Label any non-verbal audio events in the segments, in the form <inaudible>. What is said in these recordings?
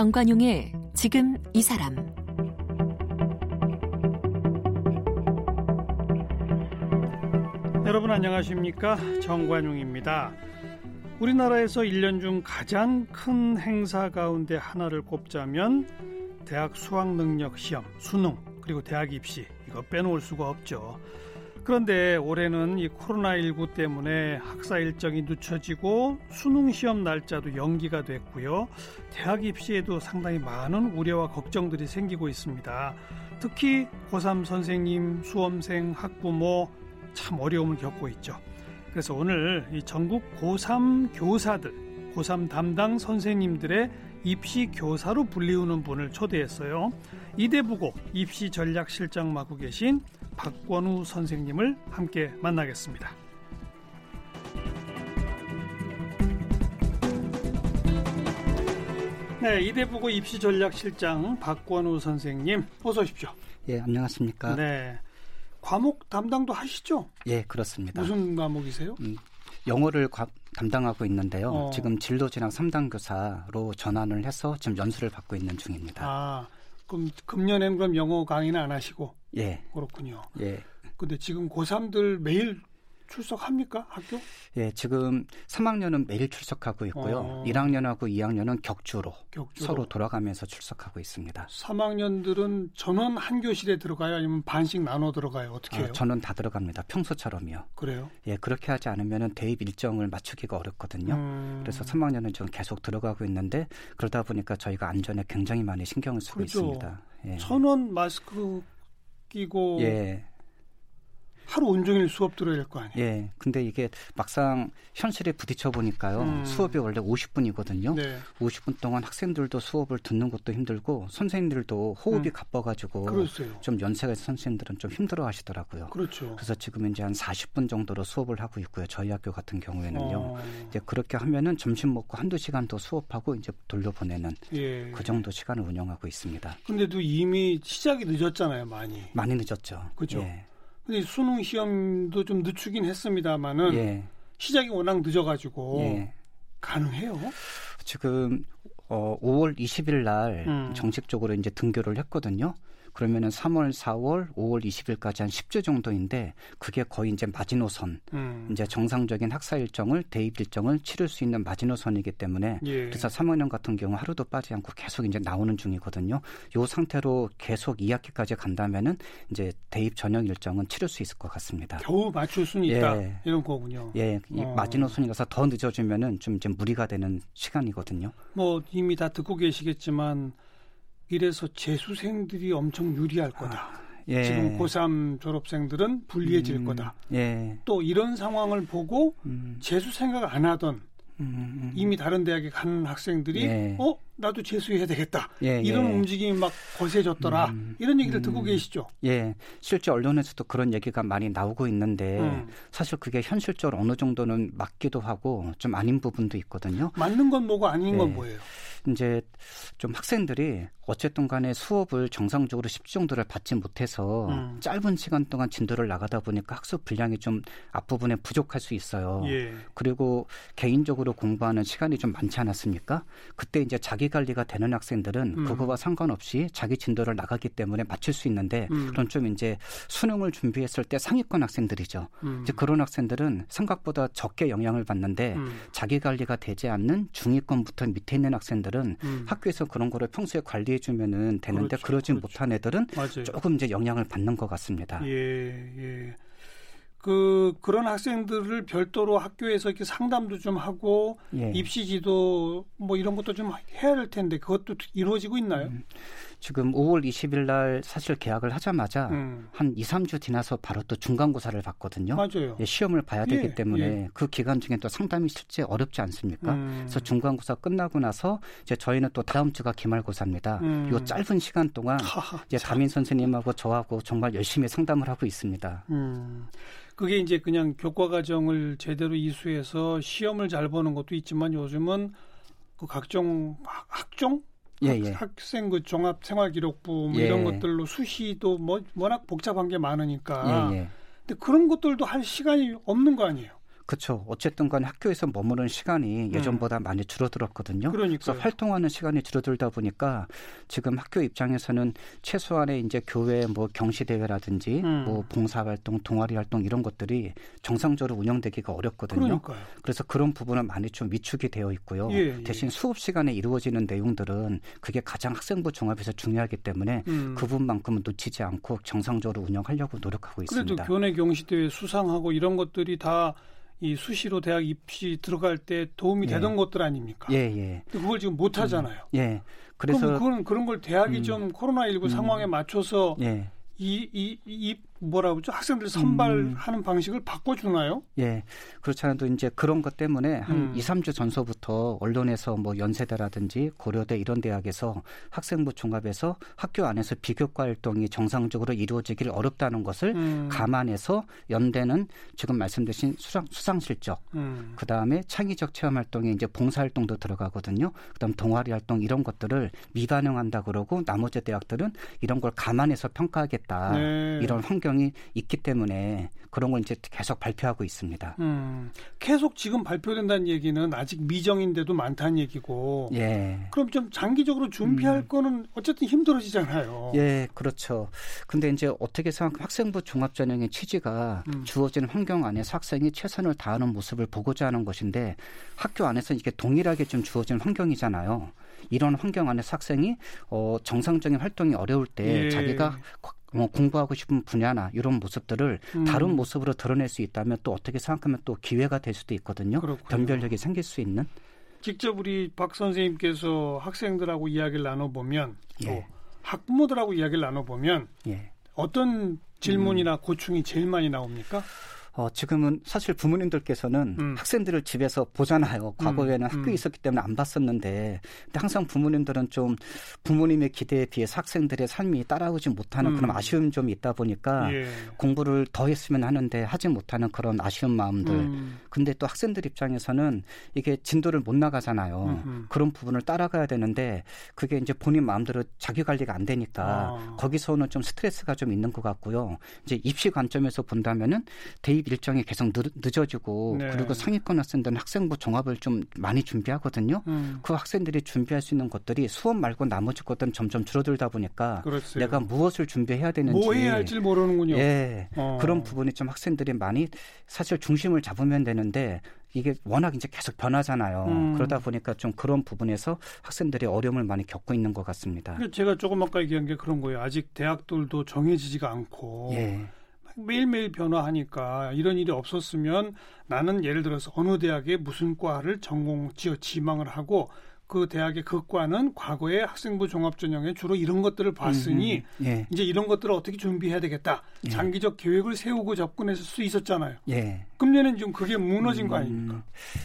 정관용의 지금 이 사람 여러분 안녕하십니까 정관용입니다. 우리나라에서 1년 중 가장 큰 행사 가운데 하나를 꼽자면 대학 수학 능력 시험, 수능, 그리고 대학 입시 이거 빼놓을 수가 없죠. 그런데 올해는 이 코로나19 때문에 학사 일정이 늦춰지고 수능 시험 날짜도 연기가 됐고요. 대학 입시에도 상당히 많은 우려와 걱정들이 생기고 있습니다. 특히 고3 선생님, 수험생, 학부모 참 어려움을 겪고 있죠. 그래서 오늘 이 전국 고3 교사들, 고3 담당 선생님들의 입시 교사로 불리우는 분을 초대했어요. 이대부고 입시 전략 실장 맡고 계신 박권우 선생님을 함께 만나겠습니다. 네, 이대부고 입시 전략 실장 박권우 선생님 어서 오십시오. 예, 안녕하십니까? 네. 과목 담당도 하시죠? 예, 그렇습니다. 무슨 과목이세요? 음, 영어를 과, 담당하고 있는데요. 어. 지금 진로진학 3단 교사로 전환을 해서 지금 연수를 받고 있는 중입니다. 아, 그럼 금년엔 그럼 영어 강의는 안 하시고? 예. 그렇군요. 예. 근데 지금 고3들 매일 출석합니까 학교? 예, 지금 3학년은 매일 출석하고 있고요. 어. 1학년하고 2학년은 격주로, 격주로, 서로 돌아가면서 출석하고 있습니다. 3학년들은 전원 한 교실에 들어가요, 아니면 반씩 나눠 들어가요? 어떻게 아, 해요? 아, 전원 다 들어갑니다. 평소처럼요. 그래요? 예, 그렇게 하지 않으면 대입 일정을 맞추기가 어렵거든요. 음. 그래서 3학년은 지금 계속 들어가고 있는데 그러다 보니까 저희가 안전에 굉장히 많이 신경을 쓰고 그렇죠. 있습니다. 예. 천원 마스크 끼고 예. 하루 온종일 수업 들어야 될 거 아니에요? 예. 근데 이게 막상 현실에 부딪혀 보니까요. 음. 수업이 원래 50분이거든요. 네. 50분 동안 학생들도 수업을 듣는 것도 힘들고 선생님들도 호흡이 음. 가빠 가지고 그러세요. 좀 연세가 있는 선생님들은 좀 힘들어 하시더라고요. 그렇죠. 그래서 지금 이제 한 40분 정도로 수업을 하고 있고요. 저희 학교 같은 경우에는요. 어. 이제 그렇게 하면은 점심 먹고 한두 시간 더 수업하고 이제 돌려보내는 예. 그 정도 시간을 운영하고 있습니다. 근데도 이미 시작이 늦었잖아요, 많이. 많이 늦었죠. 그렇죠. 예. 근데 수능 시험도 좀 늦추긴 했습니다만은 예. 시작이 워낙 늦어가지고 예. 가능해요? 지금 어 5월 20일 날 음. 정식적으로 이제 등교를 했거든요. 그러면은 3월, 4월, 5월 20일까지 한 10주 정도인데 그게 거의 이제 마지노선, 음. 이제 정상적인 학사 일정을 대입 일정을 치를 수 있는 마지노선이기 때문에 예. 그래서 3학년 같은 경우 하루도 빠지 않고 계속 이제 나오는 중이거든요. 요 상태로 계속 2학기까지 간다면은 이제 대입 전형 일정은 치를 수 있을 것 같습니다. 겨우 맞출 수는 예. 있다 이런 거군요. 예, 이 어. 마지노선이라서 더 늦어지면은 좀 이제 무리가 되는 시간이거든요. 뭐 이미 다 듣고 계시겠지만. 이래서 재수생들이 엄청 유리할 거다. 아, 예. 지금 고3 졸업생들은 불리해질 음, 거다. 예. 또 이런 상황을 보고 음. 재수 생각 안 하던 음, 음, 음. 이미 다른 대학에 간 학생들이 예. 어 나도 재수해야 되겠다 예, 이런 예. 움직임이 막 거세졌더라 음, 이런 얘기를 듣고 계시죠? 예, 실제 언론에서도 그런 얘기가 많이 나오고 있는데 사실 그게 현실적으로 어느 정도는 맞기도 하고 좀 아닌 부분도 있거든요. 맞는 건 뭐고 아닌 건 예. 뭐예요? 이제 좀 학생들이 어쨌든 간에 수업을 정상적으로 10주 정도를 받지 못해서 음. 짧은 시간 동안 진도를 나가다 보니까 학습 분량이 좀 앞부분에 부족할 수 있어요. 예. 그리고 개인적으로 공부하는 시간이 좀 많지 않았습니까? 그때 이제 자기 관리가 되는 학생들은 음. 그거와 상관없이 자기 진도를 나가기 때문에 맞출 수 있는데 음. 그런 좀 이제 수능을 준비했을 때 상위권 학생들이죠. 음. 이제 그런 학생들은 생각보다 적게 영향을 받는데 음. 자기 관리가 되지 않는 중위권부터 밑에 있는 학생들 애들은 음. 학교에서 그런 거를 평소에 관리해 주면은 되는데 그렇죠. 그러지 그렇죠. 못한 애들은 맞아요. 조금 이제 영향을 받는 것 같습니다. 예, 예. 그 그런 학생들을 별도로 학교에서 이렇게 상담도 좀 하고 예. 입시 지도 뭐 이런 것도 좀 해야 할 텐데 그것도 이루어지고 있나요? 음. 지금 5월 20일 날 사실 계약을 하자마자 음. 한 2, 3주 지나서 바로 또 중간고사를 봤거든요. 맞아요. 예, 시험을 봐야 되기 예, 때문에 예. 그 기간 중에 또 상담이 실제 어렵지 않습니까? 음. 그래서 중간고사 끝나고 나서 이제 저희는 또 다음 주가 기말고사입니다. 음. 요 짧은 시간 동안 하하, 이제 담임 선생님하고 저하고 정말 열심히 상담을 하고 있습니다. 음. 그게 이제 그냥 교과 과정을 제대로 이수해서 시험을 잘 보는 것도 있지만 요즘은 그 각종 학종 예, 예. 학생 그 종합 생활 기록부 뭐 예. 이런 것들로 수시도 뭐 워낙 복잡한 게 많으니까. 예, 예. 근데 그런 것들도 할 시간이 없는 거 아니에요? 그렇죠. 어쨌든 간 학교에서 머무는 시간이 음. 예전보다 음. 많이 줄어들었거든요. 그러니까요. 그래서 활동하는 시간이 줄어들다 보니까 지금 학교 입장에서는 최소한의 이제 교회 뭐 경시 대회라든지 음. 뭐 봉사 활동, 동아리 활동 이런 것들이 정상적으로 운영되기가 어렵거든요. 그러니까요. 그래서 그런 부분은 많이 좀 위축이 되어 있고요. 예, 예. 대신 수업 시간에 이루어지는 내용들은 그게 가장 학생부 종합에서 중요하기 때문에 음. 그 부분만큼은 놓치지 않고 정상적으로 운영하려고 노력하고 있습니다. 그래도 교내 경시 대회 수상하고 이런 것들이 다 이 수시로 대학 입시 들어갈 때 도움이 예. 되던 것들 아닙니까? 예, 예. 그걸 지금 못 하잖아요. 음, 예. 그래서 그럼 그런 걸 대학이 음, 좀 코로나 19 음, 상황에 맞춰서 예. 이, 이, 이 뭐라고 그러죠? 학생들 선발하는 음. 방식을 바꿔주나요? 예. 그렇지 않아도 이제 그런 것 때문에 한 음. 2, 3주 전서부터 언론에서 뭐 연세대라든지 고려대 이런 대학에서 학생부 종합에서 학교 안에서 비교과 활동이 정상적으로 이루어지기를 어렵다는 것을 음. 감안해서 연대는 지금 말씀드린 수상, 수상 실적, 음. 그 다음에 창의적 체험 활동에 이제 봉사 활동도 들어가거든요. 그 다음 동아리 활동 이런 것들을 미반영한다 그러고 나머지 대학들은 이런 걸 감안해서 평가하겠다. 네. 이런 환경 환경이 있기 때문에 그런 걸 이제 계속 발표하고 있습니다. 음, 계속 지금 발표된다는 얘기는 아직 미정인데도 많다는 얘기고. 예. 그럼 좀 장기적으로 준비할 음. 거는 어쨌든 힘들어지잖아요. 예, 그렇죠. 근데 이제 어떻게 생각 학생부 종합전형의 취지가 음. 주어진 환경 안에서 학생이 최선을 다하는 모습을 보고자 하는 것인데 학교 안에서 이게 동일하게 좀 주어진 환경이잖아요. 이런 환경 안에서 학생이 어, 정상적인 활동이 어려울 때 예. 자기가 뭐 공부하고 싶은 분야나 이런 모습들을 음. 다른 모습으로 드러낼 수 있다면 또 어떻게 생각하면 또 기회가 될 수도 있거든요. 그렇군요. 변별력이 생길 수 있는. 직접 우리 박 선생님께서 학생들하고 이야기를 나눠보면 예. 또 학부모들하고 이야기를 나눠보면 예. 어떤 질문이나 음. 고충이 제일 많이 나옵니까? 어, 지금은 사실 부모님들께서는 음. 학생들을 집에서 보잖아요. 과거에는 음. 학교에 음. 있었기 때문에 안 봤었는데, 근데 항상 부모님들은 좀 부모님의 기대에 비해서 학생들의 삶이 따라오지 못하는 음. 그런 아쉬움 좀 있다 보니까 예. 공부를 더 했으면 하는데 하지 못하는 그런 아쉬운 마음들. 음. 근데 또 학생들 입장에서는 이게 진도를 못 나가잖아요. 음흠. 그런 부분을 따라가야 되는데 그게 이제 본인 마음대로 자기 관리가 안 되니까 아. 거기서는 좀 스트레스가 좀 있는 것 같고요. 이제 입시 관점에서 본다면은 대입 일정이 계속 늦, 어지고 네. 그리고 상위권 학생들은 학생부 종합을 좀 많이 준비하거든요. 음. 그 학생들이 준비할 수 있는 것들이 수업 말고 나머지 것들은 점점 줄어들다 보니까 그렇어요. 내가 무엇을 준비해야 되는지 뭐 해야 할지 모르는군요. 예. 어. 그런 부분이 좀 학생들이 많이 사실 중심을 잡으면 되는데 이게 워낙 이제 계속 변하잖아요. 음. 그러다 보니까 좀 그런 부분에서 학생들이 어려움을 많이 겪고 있는 것 같습니다. 제가 조금 아까 얘기한 게 그런 거예요. 아직 대학들도 정해지지가 않고 예. 매일매일 변화하니까 이런 일이 없었으면 나는 예를 들어서 어느 대학에 무슨 과를 전공 지어 지망을 하고 그 대학의 그 과는 과거에 학생부 종합전형에 주로 이런 것들을 봤으니 음, 예. 이제 이런 것들을 어떻게 준비해야 되겠다. 예. 장기적 계획을 세우고 접근했을 수 있었잖아요. 예. 금년엔 좀 그게 무너진 음, 거 아닙니까?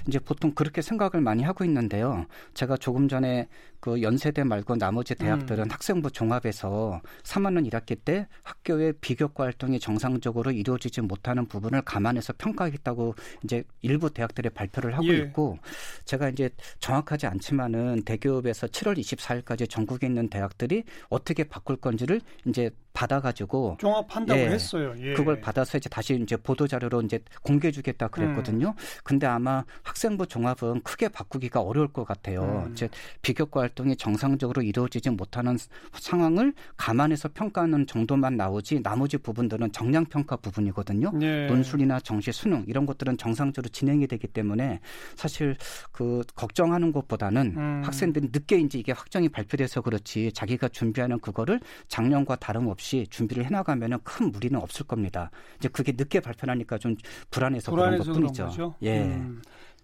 이제 보통 그렇게 생각을 많이 하고 있는데요. 제가 조금 전에 그 연세대 말고 나머지 대학들은 음. 학생부 종합에서 3학년 1학기 때 학교의 비교과 활동이 정상적으로 이루어지지 못하는 부분을 감안해서 평가하겠다고 이제 일부 대학들의 발표를 하고 예. 있고 제가 이제 정확하지 않지만은 대교업에서 7월 24일까지 전국에 있는 대학들이 어떻게 바꿀 건지를 이제 받아가지고 종합한다고 예, 했어요. 예. 그걸 받아서 이제 다시 이제 보도 자료로 이제 공개해주겠다 그랬거든요. 음. 근데 아마 학생부 종합은 크게 바꾸기가 어려울 것 같아요. 음. 이제 비교과 활동이 정상적으로 이루어지지 못하는 상황을 감안해서 평가하는 정도만 나오지 나머지 부분들은 정량 평가 부분이거든요. 예. 논술이나 정시 수능 이런 것들은 정상적으로 진행이 되기 때문에 사실 그 걱정하는 것보다는 음. 학생들이 늦게 이제 이게 확정이 발표돼서 그렇지 자기가 준비하는 그거를 작년과 다름없이 없이 준비를 해나가면은 큰 무리는 없을 겁니다. 이제 그게 늦게 발표하니까 좀 불안해서, 불안해서 그런 것뿐이죠. 예. 음,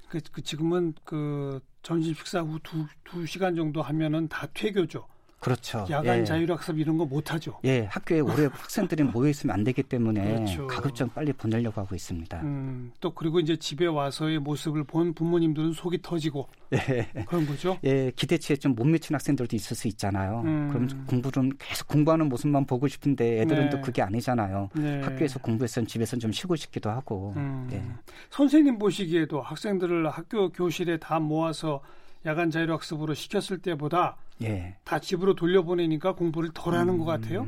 그, 그 지금은 그 점심 식사 후 두 두 시간 정도 하면은 다 퇴교죠. 그렇죠. 야간 예. 자율학습 이런 거 못하죠. 예, 학교에 오래 학생들이 모여 있으면 안 되기 때문에 그렇죠. 가급적 빨리 보내려고 하고 있습니다. 음, 또 그리고 이제 집에 와서의 모습을 본 부모님들은 속이 터지고 예. 그런 거죠. <laughs> 예, 기대치에 좀 못 미친 학생들도 있을 수 있잖아요. 음. 그럼 공부는 계속 공부하는 모습만 보고 싶은데 애들은 네. 또 그게 아니잖아요. 네. 학교에서 공부했으면 집에서는 좀 쉬고 싶기도 하고. 음. 예. 선생님 보시기에도 학생들을 학교 교실에 다 모아서 야간 자율학습으로 시켰을 때보다 예. 다 집으로 돌려보내니까 공부를 덜 하는 음. 것 같아요.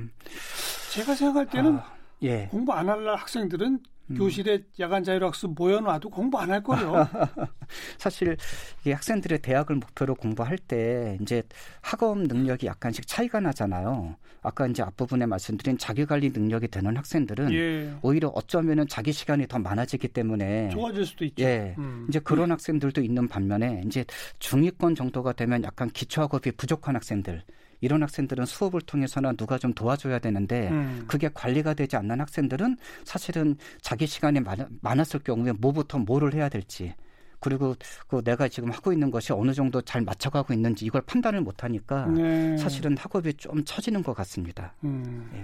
제가 생각할 때는 아, 예. 공부 안 할 학생들은 음. 교실에 야간 자율학습 모여놔도 공부 안 할 거요. <laughs> 사실 이 학생들의 대학을 목표로 공부할 때 이제 학업 능력이 약간씩 차이가 나잖아요. 아까 이제 앞부분에 말씀드린 자기 관리 능력이 되는 학생들은 예. 오히려 어쩌면은 자기 시간이 더 많아지기 때문에 좋아질 수도 있죠. 예. 음. 이제 그런 학생들도 있는 반면에 이제 중위권 정도가 되면 약간 기초학업이 부족한 학생들 이런 학생들은 수업을 통해서나 누가 좀 도와줘야 되는데 음. 그게 관리가 되지 않는 학생들은 사실은 자기 시간이 많 았을 경우에 뭐부터 뭐를 해야 될지 그리고 그 내가 지금 하고 있는 것이 어느 정도 잘 맞춰가고 있는지 이걸 판단을 못하니까 네. 사실은 학업이 좀 처지는 것 같습니다. 음. 예.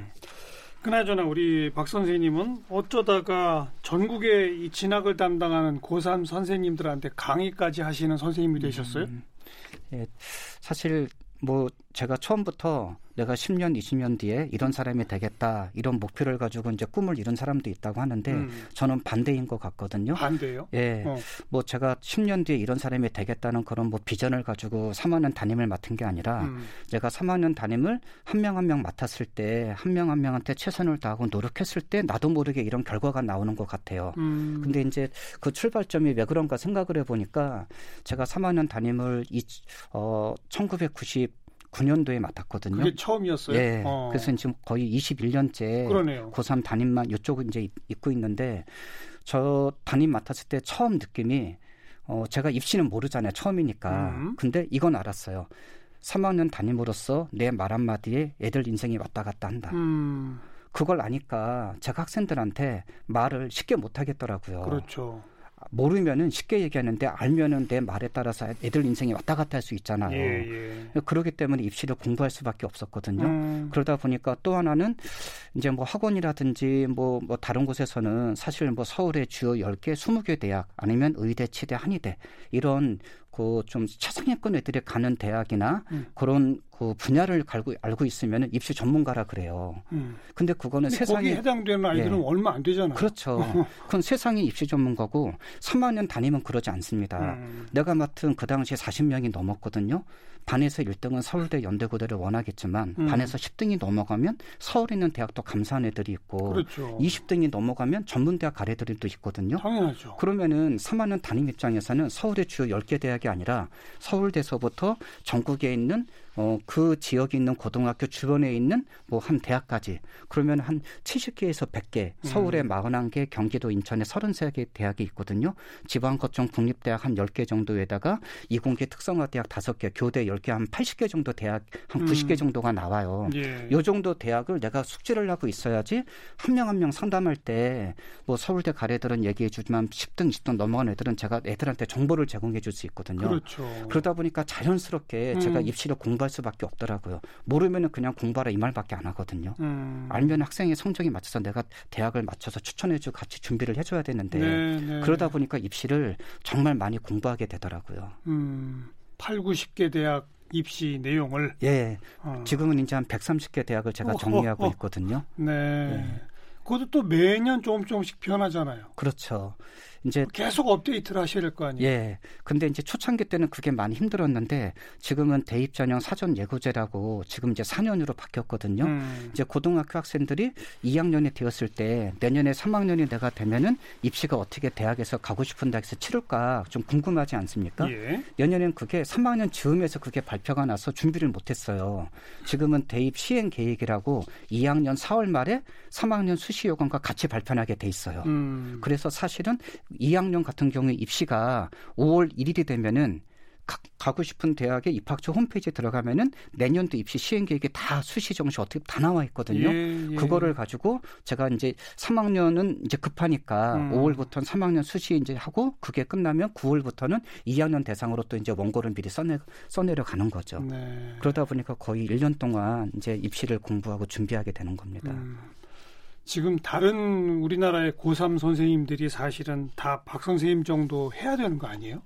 그나저나 우리 박 선생님은 어쩌다가 전국의 이 진학을 담당하는 고3 선생님들한테 강의까지 하시는 선생님이 되셨어요? 음. 예, 사실 뭐 제가 처음부터 내가 10년, 20년 뒤에 이런 사람이 되겠다 이런 목표를 가지고 이제 꿈을 이룬 사람도 있다고 하는데 음. 저는 반대인 것 같거든요. 반대요? 예, 어. 뭐 제가 10년 뒤에 이런 사람이 되겠다는 그런 뭐 비전을 가지고 3학년 담임을 맡은 게 아니라 음. 제가 3학년 담임을 한 명 한 명 맡았을 때 한 명한 명한테 최선을 다하고 노력했을 때 나도 모르게 이런 결과가 나오는 것 같아요. 음. 근데 이제 그 출발점이 왜 그런가 생각을 해보니까 제가 3학년 담임을 이, 어, 1990 9년도에 맡았거든요. 그게 처음이었어요? 네. 어. 그래서 지금 거의 21년째 그러네요. 고3 담임만 이쪽은 이제 있고 있는데 저 담임 맡았을 때 처음 느낌이 어 제가 입시는 모르잖아요. 처음이니까. 음. 근데 이건 알았어요. 3학년 담임으로서 내 말 한마디에 애들 인생이 왔다 갔다 한다. 음. 그걸 아니까 제가 학생들한테 말을 쉽게 못 하겠더라고요. 그렇죠. 모르면은 쉽게 얘기하는데 알면은 내 말에 따라서 애들 인생이 왔다 갔다 할 수 있잖아요. 예, 예. 그렇기 때문에 입시를 공부할 수밖에 없었거든요. 음. 그러다 보니까 또 하나는 이제 뭐 학원이라든지 뭐, 뭐 다른 곳에서는 사실 뭐 서울의 주요 10개, 20개 대학 아니면 의대, 치대, 한의대 이런 그좀 최상위권 애들이 가는 대학이나 음. 그런 그 분야를 알고 알고 있으면 입시 전문가라 그래요. 음. 근데 그거는 세상에 해당되는 아이들은 예. 얼마 안 되잖아요. 그렇죠. <laughs> 그건 세상에 입시 전문가고 3학년 다니면 그러지 않습니다. 음. 내가 맡은 그 당시에 40명이 넘었거든요. 반에서 1등은 서울대 연대 고대를 원하겠지만 음. 반에서 10등이 넘어가면 서울에 있는 대학도 감사한 애들이 있고 그렇죠. 20등이 넘어가면 전문대학 갈 애들이 또 있거든요. 당연하죠. 그러면은 3학년 담임 입장에서는 서울의 주요 10개 대학이 아니라 서울대서부터 전국에 있는 어, 그 지역에 있는 고등학교 주변에 있는 뭐 한 대학까지 그러면 한 70개에서 100개, 서울에 음. 41개, 경기도 인천에 33개 대학이 있거든요. 지방 거점 국립대학 한 10개 정도에다가 이공계 특성화 대학 5개, 교대 10개 한 80개 정도 대학 한 90개 음. 정도가 나와요. 예. 요 정도 대학을 내가 숙지를 하고 있어야지 한명 한 명 상담할 때 뭐 서울대 가래들은 얘기해 주지만 10등, 20등 넘어간 애들은 제가 애들한테 정보를 제공해 줄 수 있거든요. 그렇죠. 그러다 보니까 자연스럽게 음. 제가 입시를 공부할 공부할 수밖에 없더라고요. 모르면은 그냥 공부하라 이 말밖에 안 하거든요. 음. 알면 학생의 성적에 맞춰서 내가 대학을 맞춰서 추천해주고 같이 준비를 해줘야 되는데 네, 네. 그러다 보니까 입시를 정말 많이 공부하게 되더라고요. 음. 8, 90개 대학 입시 내용을 예. 어. 지금은 이제 한 130개 대학을 제가 정리하고 어, 어, 있거든요. 네. 예. 그것도 또 매년 조금 조금씩 변하잖아요. 그렇죠. 이제 계속 업데이트를 하셔야 될 거 아니에요. 예. 근데 이제 초창기 때는 그게 많이 힘들었는데 지금은 대입 전형 사전 예고제라고 지금 이제 4년으로 바뀌었거든요. 음. 이제 고등학교 학생들이 2학년이 되었을 때 내년에 3학년이 내가 되면은 입시가 어떻게 대학에서 가고 싶은 대학에서 치를까 좀 궁금하지 않습니까? 예. 내년엔 그게 3학년 즈음에서 그게 발표가 나서 준비를 못 했어요. 지금은 대입 시행 계획이라고 2학년 4월 말에 3학년 수시 요건과 같이 발표하게 돼 있어요. 음. 그래서 사실은 2학년 같은 경우에 입시가 5월 1일이 되면은 가, 고 싶은 대학의 입학처 홈페이지에 들어가면은 내년도 입시 시행 계획에 다 수시 정시 어떻게 다 나와 있거든요. 예, 예. 그거를 가지고 제가 이제 3학년은 이제 급하니까 음. 5월부터는 3학년 수시 이제 하고 그게 끝나면 9월부터는 2학년 대상으로 또 이제 원고를 미리 써내 써내려 가는 거죠. 네. 그러다 보니까 거의 1년 동안 이제 입시를 공부하고 준비하게 되는 겁니다. 음. 지금 다른 우리나라의 고3 선생님들이 사실은 다 박 선생님 정도 해야 되는 거 아니에요?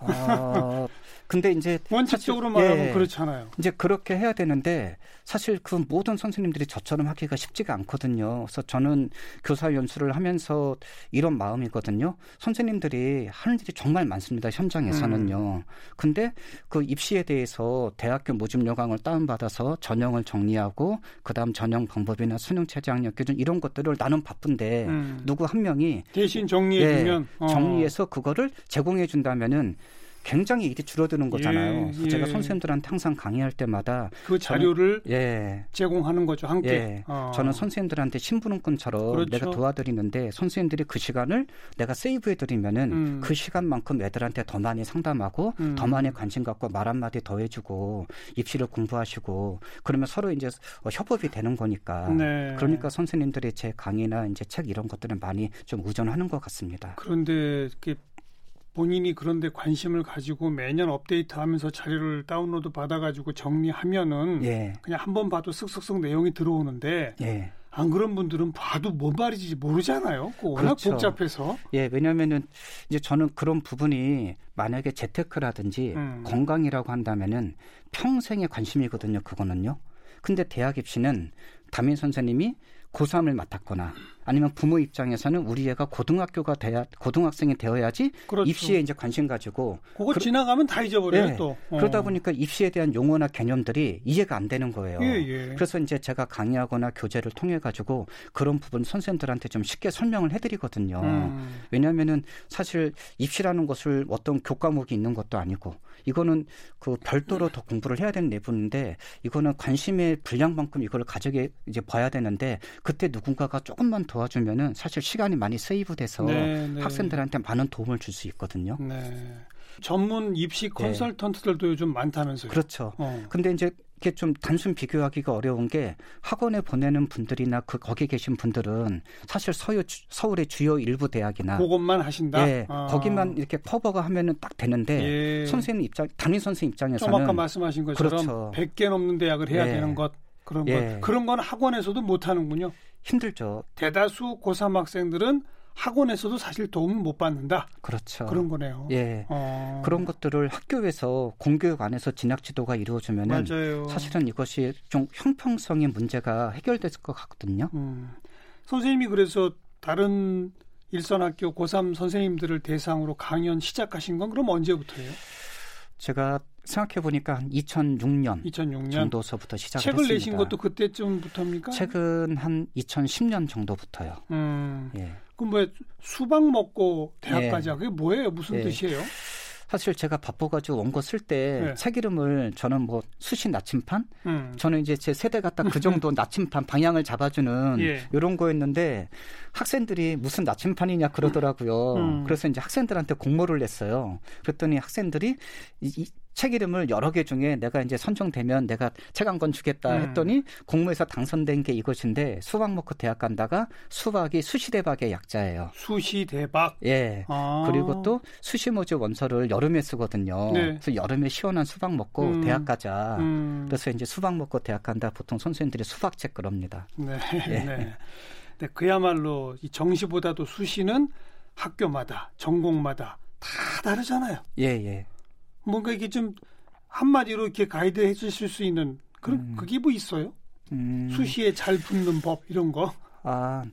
어, 근데 이제 원칙적으로 말하면 예, 그렇잖아요. 이제 그렇게 해야 되는데 사실 그 모든 선생님들이 저처럼 하기가 쉽지가 않거든요. 그래서 저는 교사 연수를 하면서 이런 마음이거든요. 선생님들이 하는 일이 정말 많습니다. 현장에서는요. 음. 근데 그 입시에 대해서 대학교 모집 요강을 다운받아서 전형을 정리하고 그다음 전형 방법이나 수능 체제 학력 기준 이런 것들을 나는 바쁜데 음. 누구 한 명이 대신 정리해 주면 예, 정리해서 그거를 제공해 준다면은 굉장히 일이 줄어드는 거잖아요. 예, 예. 제가 선생님들한테 항상 강의할 때마다 그 자료를 저는, 예, 제공하는 거죠 함께. 예, 어. 저는 선생님들한테 신부름꾼처럼 그렇죠. 내가 도와드리는데 선생님들이 그 시간을 내가 세이브해드리면은 음. 그 시간만큼 애들한테 더 많이 상담하고 음. 더 많이 관심 갖고 말 한마디 더 해주고 입시를 공부하시고 그러면 서로 이제 어, 협업이 되는 거니까. 네. 그러니까 선생님들이 제 강의나 이제 책 이런 것들은 많이 좀 우전하는 것 같습니다. 그런데 본인이 그런데 관심을 가지고 매년 업데이트하면서 자료를 다운로드 받아가지고 정리하면은 예. 그냥 한 번 봐도 쓱쓱쓱 내용이 들어오는데 예. 안 그런 분들은 봐도 뭔 말인지 모르잖아요. 워낙 그렇죠. 복잡해서. 예, 왜냐하면은 이제 저는 그런 부분이 만약에 재테크라든지 음. 건강이라고 한다면은 평생의 관심이거든요. 그거는요. 근데 대학 입시는 담임 선생님이 고3을 맡았거나 아니면 부모 입장에서는 우리 애가 고등학교가 돼야 고등학생이 되어야지 그렇죠. 입시에 이제 관심 가지고 그거 그러, 지나가면 다 잊어버려요 네. 또 어. 그러다 보니까 입시에 대한 용어나 개념들이 이해가 안 되는 거예요. 예, 예. 그래서 이제 제가 강의하거나 교재를 통해 가지고 그런 부분 선생님들한테 좀 쉽게 설명을 해드리거든요. 음. 왜냐하면은 사실 입시라는 것을 어떤 교과목이 있는 것도 아니고 이거는 그 별도로 더 공부를 해야 되는 내분인데 이거는 관심의 분량만큼 이걸 가져게 이제 봐야 되는데 그때 누군가가 조금만 도와주면은 사실 시간이 많이 세이브돼서 네, 네. 학생들한테 많은 도움을 줄 수 있거든요. 네. 전문 입시 네. 컨설턴트들도 네. 요즘 많다면서요? 그렇죠. 어. 근데 이제 이게 좀 단순 비교하기가 어려운 게 학원에 보내는 분들이나 그 거기 계신 분들은 사실 서유, 서울의 주요 일부 대학이나 그것만 하신다. 예, 아. 거기만 이렇게 커버가 하면은 딱 되는데 예. 선생님 입장, 담임 선생 입장에서는 좀 아까 말씀하신 것처럼 그렇죠. 100개 넘는 대학을 해야 예. 되는 것 그런 예. 것 그런 건 학원에서도 못 하는군요. 힘들죠. 대다수 고3 학생들은 학원에서도 사실 도움을 못 받는다. 그렇죠. 그런 거네요. 예. 어. 그런 것들을 학교에서 공교육 안에서 진학 지도가 이루어지면은 사실은 이것이 좀 형평성의 문제가 해결됐을 것 같거든요. 음. 선생님이 그래서 다른 일선 학교 고3 선생님들을 대상으로 강연 시작하신 건 그럼 언제부터예요? 제가 생각해 보니까 한 2006년, 2006년 정도서부터 시작을 책을 했습니다. 내신 것도 그때쯤부터입니까? 책은 한 2010년 정도부터요. 음. 예. 그럼 왜 수박 먹고 대학까지 예. 그게 뭐예요? 무슨 예. 뜻이에요? 사실 제가 바빠가지고 원고 쓸 때책 네. 이름을 저는 뭐 수시 나침판 음. 저는 이제 제 세대가 딱 그 정도 <laughs> 나침판 방향을 잡아주는 예. 이런 거였는데 학생들이 무슨 나침판이냐 그러더라고요. 음. 그래서 이제 학생들한테 공모를 냈어요. 그랬더니 학생들이 이, 이, 책 이름을 여러 개 중에 내가 이제 선정되면 내가 책 한 권 주겠다 음. 했더니 공모에서 당선된 게 이것인데 수박 먹고 대학 간다가 수박이 수시대박의 약자예요. 수시대박. 예. 아. 그리고 또 수시모집 원서를 여름에 쓰거든요. 네. 그래서 여름에 시원한 수박 먹고 음. 대학 가자. 음. 그래서 이제 수박 먹고 대학 간다. 보통 선생님들이 수박책 그럽니다. 네. 예. 네. 네. 그야말로 이 정시보다도 수시는 학교마다 전공마다 다 다르잖아요. 예, 예. 뭔가 이게 좀 한마디로 이렇게 가이드 해 주실 수 있는 그런 음. 그게 뭐 있어요? 음. 수시에 잘 붙는 법 이런 거? 아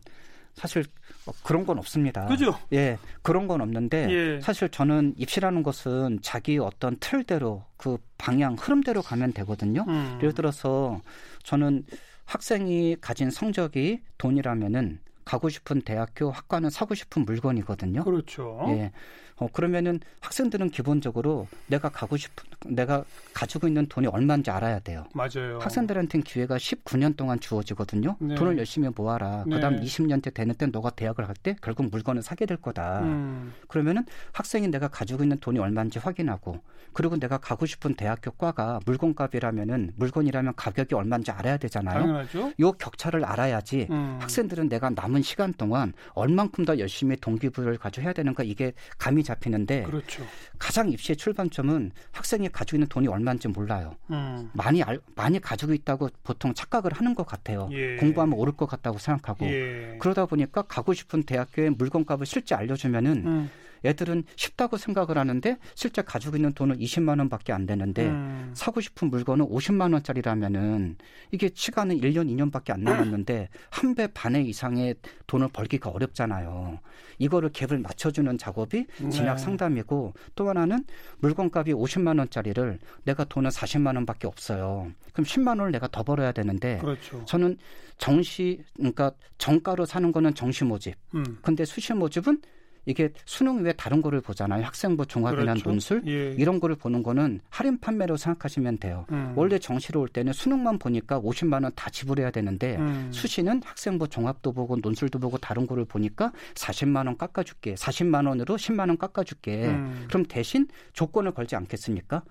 사실 뭐 그런 건 없습니다. 그죠? 예, 그런 건 없는데 예. 사실 저는 입시라는 것은 자기 어떤 틀대로 그 방향 흐름대로 가면 되거든요. 음. 예를 들어서 저는 학생이 가진 성적이 돈이라면은 가고 싶은 대학교 학과는 사고 싶은 물건이거든요. 그렇죠. 예. 어, 그러면은 학생들은 기본적으로 내가 가고 싶은 내가 가지고 있는 돈이 얼마인지 알아야 돼요. 맞아요. 학생들한테는 기회가 19년 동안 주어지거든요. 네. 돈을 열심히 모아라. 네. 그다음 20년째 되는 때 너가 대학을 갈 때 결국 물건을 사게 될 거다. 음. 그러면은 학생이 내가 가지고 있는 돈이 얼마인지 확인하고 그리고 내가 가고 싶은 대학교 과가 물건값이라면은 물건이라면 가격이 얼마인지 알아야 되잖아요. 당연하죠. 요 격차를 알아야지 음. 학생들은 내가 남은 시간 동안 얼만큼 더 열심히 동기부여를 해야 되는가 이게 감이 잡히는데 그렇죠. 가장 입시의 출발점은 학생이 가지고 있는 돈이 얼마인지 몰라요. 음. 많이 알, 많이 가지고 있다고 보통 착각을 하는 것 같아요. 예. 공부하면 오를 것 같다고 생각하고 예. 그러다 보니까 가고 싶은 대학교에 물건값을 실제 알려주면은 음. 애들은 쉽다고 생각을 하는데 실제 가지고 있는 돈은 20만 원밖에 안 되는데 음. 사고 싶은 물건은 50만 원짜리라면은 이게 시간은 1년, 2년밖에 안 남았는데 한 배 반의 이상의 돈을 벌기가 어렵잖아요. 이거를 갭을 맞춰주는 작업이 진학 네. 상담이고 또 하나는 물건값이 50만 원짜리를 내가 돈은 40만 원밖에 없어요. 그럼 10만 원을 내가 더 벌어야 되는데 그렇죠. 저는 정시 그러니까 정가로 사는 거는 정시 모집. 음. 근데 수시 모집은 이게 수능 외에 다른 거를 보잖아요. 학생부 종합이나 그렇죠. 논술 예. 이런 거를 보는 거는 할인 판매로 생각하시면 돼요. 음. 원래 정시로 올 때는 수능만 보니까 50만 원 다 지불해야 되는데 음. 수시는 학생부 종합도 보고 논술도 보고 다른 거를 보니까 40만 원 깎아줄게. 40만 원으로 10만 원 깎아줄게. 음. 그럼 대신 조건을 걸지 않겠습니까?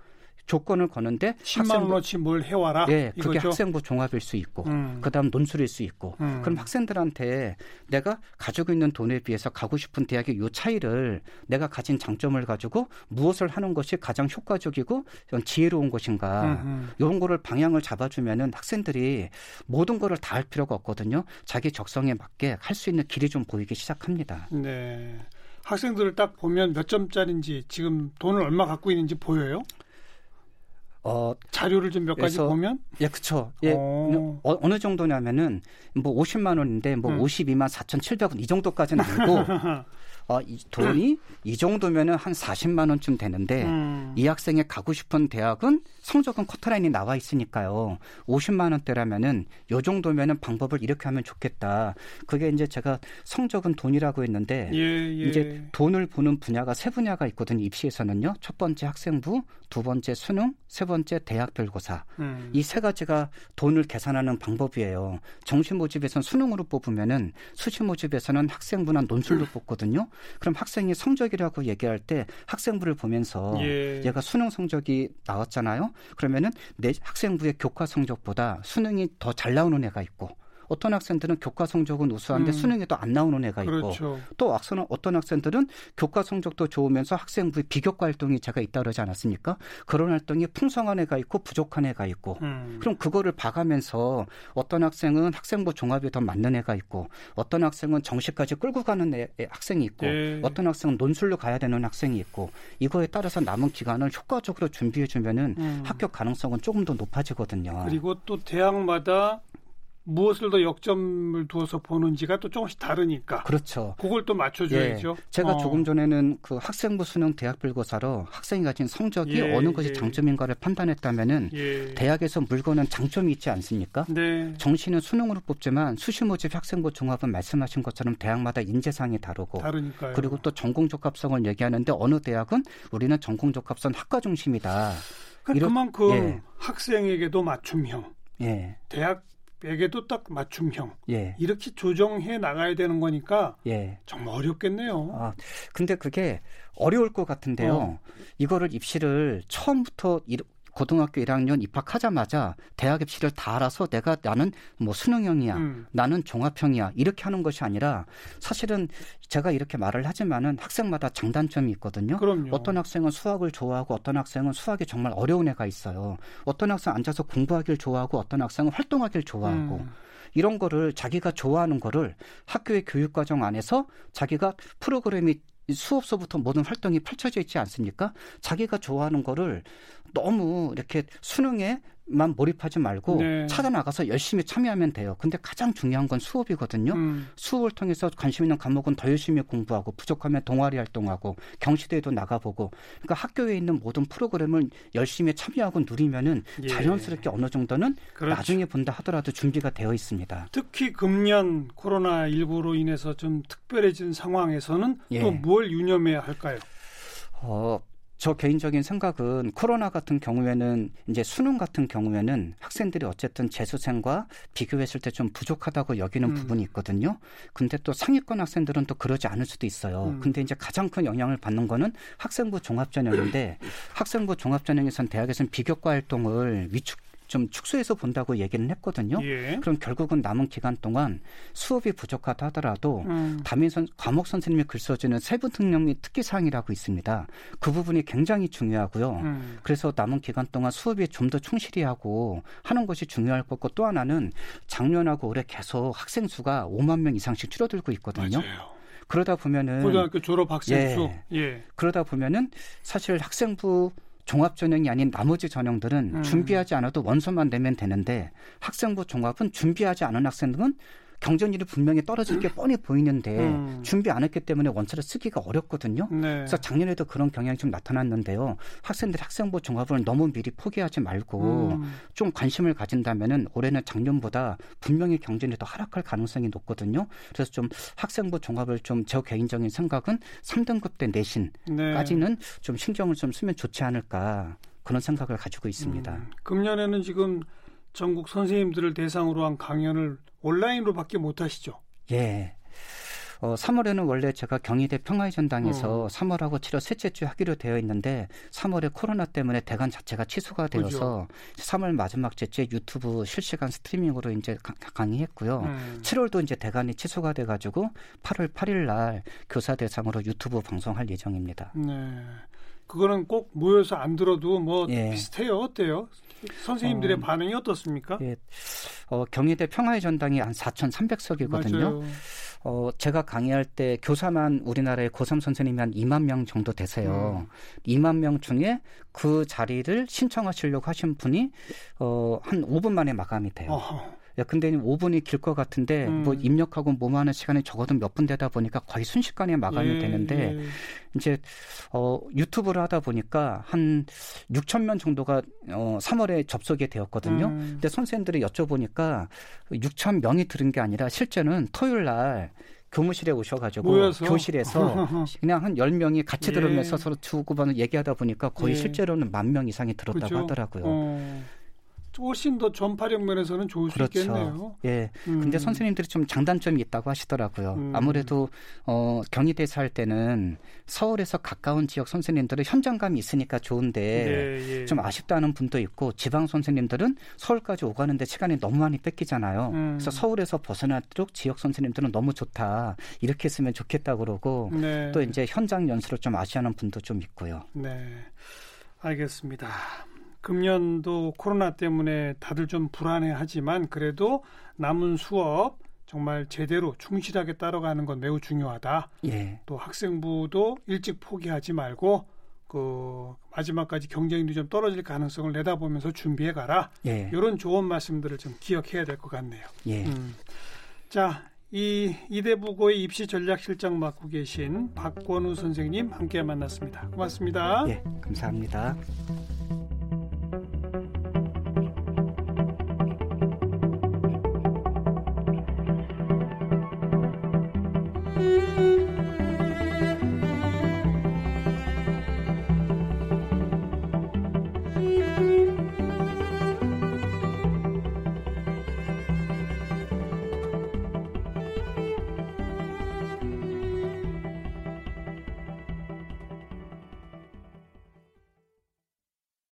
조건을 거는데 10만 원어치 뭘 해와라. 예, 그게 이거죠? 학생부 종합일 수 있고, 음. 그다음 논술일 수 있고. 음. 그럼 학생들한테 내가 가지고 있는 돈에 비해서 가고 싶은 대학의 요 차이를 내가 가진 장점을 가지고 무엇을 하는 것이 가장 효과적이고 지혜로운 것인가 음흠. 이런 거를 방향을 잡아주면은 학생들이 모든 거를 다 할 필요가 없거든요. 자기 적성에 맞게 할 수 있는 길이 좀 보이기 시작합니다. 네. 학생들을 딱 보면 몇 점짜리인지 지금 돈을 얼마 갖고 있는지 보여요? 어, 자료를 좀 몇 가지 보면? 예, 그쵸. 예, 어. 어, 어 느 정도냐면은, 뭐 50만 원인데, 뭐 음. 52만 4,700원 이 정도까지는 아니고, <laughs> 어, 이 돈이 이 정도면은 한 40만 원쯤 되는데 음. 이 학생이 가고 싶은 대학은 성적은 커트라인이 나와 있으니까요. 50만 원대라면은 요 정도면은 방법을 이렇게 하면 좋겠다. 그게 이제 제가 성적은 돈이라고 했는데 예, 예. 이제 돈을 보는 분야가 세 분야가 있거든요. 입시에서는요. 첫 번째 학생부, 두 번째 수능, 세 번째 대학별고사. 음. 이세 가지가 돈을 계산하는 방법이에요. 정시 모집에서는 수능으로 뽑으면은 수시 모집에서는 학생부나 논술로 뽑거든요. 그럼 학생이 성적이라고 얘기할 때 학생부를 보면서 예. 얘가 수능 성적이 나왔잖아요. 그러면은 내 학생부의 교과 성적보다 수능이 더 잘 나오는 애가 있고 어떤 학생들은 교과 성적은 우수한데 음. 수능에도 안 나오는 애가 있고 그렇죠. 또 악선은 어떤 학생들은 교과 성적도 좋으면서 학생부의 비교과 활동이 제가 있다 그러지 않았습니까? 그런 활동이 풍성한 애가 있고 부족한 애가 있고 음. 그럼 그거를 봐가면서 어떤 학생은 학생부 종합이 더 맞는 애가 있고 어떤 학생은 정시까지 끌고 가는 애, 학생이 있고 네. 어떤 학생은 논술로 가야 되는 학생이 있고 이거에 따라서 남은 기간을 효과적으로 준비해 주면은 음. 합격 가능성은 조금 더 높아지거든요. 그리고 또 대학마다 무엇을 더 역점을 두어서 보는지가 또 조금씩 다르니까. 그렇죠. 그걸 또 맞춰줘야죠. 예. 제가 어. 조금 전에는 그 학생부 수능 대학별 고사로 학생이 가진 성적이 예, 어느 것이 예. 장점인가를 판단했다면은 예. 대학에서 물건은 장점이 있지 않습니까? 네. 정시는 수능으로 뽑지만 수시 모집 학생부 종합은 말씀하신 것처럼 대학마다 인재상이 다르고 다르니까요. 그리고 또 전공 적합성을 얘기하는데 어느 대학은 우리는 전공 적합성 학과 중심이다. 그러니까 그만큼 예. 학생에게도 맞춤형. 예. 대학 에게도 딱 맞춤형 예. 이렇게 조정해 나가야 되는 거니까 예. 정말 어렵겠네요. 아, 근데 그게 어려울 것 같은데요. 어. 이거를 입시를 처음부터 고등학교 1학년 입학하자마자 대학 입시를 다 알아서 내가 나는 뭐 수능형이야, 음. 나는 종합형이야 이렇게 하는 것이 아니라 사실은 제가 이렇게 말을 하지만은 학생마다 장단점이 있거든요. 그럼요. 어떤 학생은 수학을 좋아하고 어떤 학생은 수학이 정말 어려운 애가 있어요. 어떤 학생 앉아서 공부하길 좋아하고 어떤 학생은 활동하길 좋아하고. 음. 이런 거를 자기가 좋아하는 거를 학교의 교육과정 안에서 자기가 프로그램이 수업서부터 모든 활동이 펼쳐져 있지 않습니까? 자기가 좋아하는 거를 너무 이렇게 수능에 만 몰입하지 말고 네. 찾아 나가서 열심히 참여하면 돼요. 근데 가장 중요한 건 수업이거든요. 음. 수업을 통해서 관심 있는 과목은 더 열심히 공부하고 부족하면 동아리 활동하고 경시대에도 나가보고 그러니까 학교에 있는 모든 프로그램을 열심히 참여하고 누리면은 예. 자연스럽게 어느 정도는 그렇죠. 나중에 본다 하더라도 준비가 되어 있습니다. 특히 금년 코로나 19로 인해서 좀 특별해진 상황에서는 예. 또뭘 유념해야 할까요? 어, 저 개인적인 생각은 코로나 같은 경우에는 이제 수능 같은 경우에는 학생들이 어쨌든 재수생과 비교했을 때 좀 부족하다고 여기는 음. 부분이 있거든요. 근데 또 상위권 학생들은 또 그러지 않을 수도 있어요. 음. 근데 이제 가장 큰 영향을 받는 거는 학생부 종합전형인데 학생부 종합전형에선 대학에서는 비교과 활동을 위축 좀 축소해서 본다고 얘기는 했거든요. 예. 그럼 결국은 남은 기간 동안 수업이 부족하다 하더라도 음. 담임 선 과목 선생님이 글 써주는 세부 특력 및 특기 사항이라고 있습니다. 그 부분이 굉장히 중요하고요. 음. 그래서 남은 기간 동안 수업에 좀 더 충실히 하고 하는 것이 중요할 거고 또 하나는 작년하고 올해 계속 학생 수가 5만 명 이상씩 줄어들고 있거든요. 맞아요. 그러다 보면은 고등학교 졸업 학생 수. 예. 예. 그러다 보면은 사실 학생부 종합 전형이 아닌 나머지 전형들은 음. 준비하지 않아도 원서만 내면 되는데 학생부 종합은 준비하지 않은 학생들은 경쟁률이 분명히 떨어질 게 뻔히 보이는데 음. 준비 안 했기 때문에 원서를 쓰기가 어렵거든요. 네. 그래서 작년에도 그런 경향이 좀 나타났는데요. 학생들이 학생부 종합을 너무 미리 포기하지 말고 음. 좀 관심을 가진다면은 올해는 작년보다 분명히 경쟁률이 더 하락할 가능성이 높거든요. 그래서 좀 학생부 종합을 좀 저 개인적인 생각은 3등급 때 내신까지는 네. 좀 신경을 좀 쓰면 좋지 않을까 그런 생각을 가지고 있습니다. 음. 금년에는 지금 전국 선생님들을 대상으로 한 강연을 온라인으로밖에 못 하시죠? 예. 어, 3월에는 원래 제가 경희대 평화의 전당에서 어. 3월하고 7월 셋째 주 하기로 되어 있는데 3월에 코로나 때문에 대관 자체가 취소가 되어서 그렇죠. 3월 마지막 주째 유튜브 실시간 스트리밍으로 이제 강의했고요. 음. 7월도 이제 대관이 취소가 돼 가지고 8월 8일 날 교사 대상으로 유튜브 방송할 예정입니다. 네. 그거는 꼭 모여서 안 들어도 뭐 예. 비슷해요. 어때요? 선생님들의 어, 반응이 어떻습니까? 예. 어, 경희대 평화의 전당이 한 4,300석이거든요. 어, 제가 강의할 때 교사만 우리나라의 고3 선생님이 한 2만 명 정도 되세요. 음. 2만 명 중에 그 자리를 신청하시려고 하신 분이 어, 한 5분 만에 마감이 돼요. 어허. 야, 근데 5분이 길 것 같은데 음. 뭐 입력하고 뭐하는 시간이 적어도 몇 분 되다 보니까 거의 순식간에 마감이 예, 되는데 예. 이제 어 유튜브를 하다 보니까 한 6천 명 정도가 어 3월에 접속이 되었거든요. 음. 근데 선생님들이 여쭤보니까 6천 명이 들은 게 아니라 실제는 토요일 날 교무실에 오셔가지고 모여서? 교실에서 <laughs> 그냥 한 10명이 같이 예. 들으면서 서로 주고받는 얘기하다 보니까 거의 예. 실제로는 만 명 이상이 들었다고 그렇죠? 하더라고요. 어. 훨씬 더 전파력 면에서는 좋을 그렇죠. 수 있겠네요. 예. 음. 근데 선생님들이 좀 장단점이 있다고 하시더라고요. 음. 아무래도 어 경희대사 할 때는 서울에서 가까운 지역 선생님들은 현장감이 있으니까 좋은데 네, 예. 좀 아쉽다는 분도 있고 지방 선생님들은 서울까지 오가는데 시간이 너무 많이 뺏기잖아요. 음. 그래서 서울에서 벗어나도록 지역 선생님들은 너무 좋다. 이렇게 했으면 좋겠다 그러고 네. 또 이제 현장 연수를 좀 아쉬워하는 분도 좀 있고요. 네. 알겠습니다. 금년도 코로나 때문에 다들 좀 불안해하지만 그래도 남은 수업 정말 제대로 충실하게 따라가는 건 매우 중요하다. 예. 또 학생부도 일찍 포기하지 말고 그 마지막까지 경쟁률이 좀 떨어질 가능성을 내다보면서 준비해 가라. 예. 이런 좋은 말씀들을 좀 기억해야 될 것 같네요. 예. 음. 자, 이 이대부고의 입시 전략 실장 맡고 계신 박권우 선생님 함께 만났습니다. 고맙습니다. 예, 감사합니다.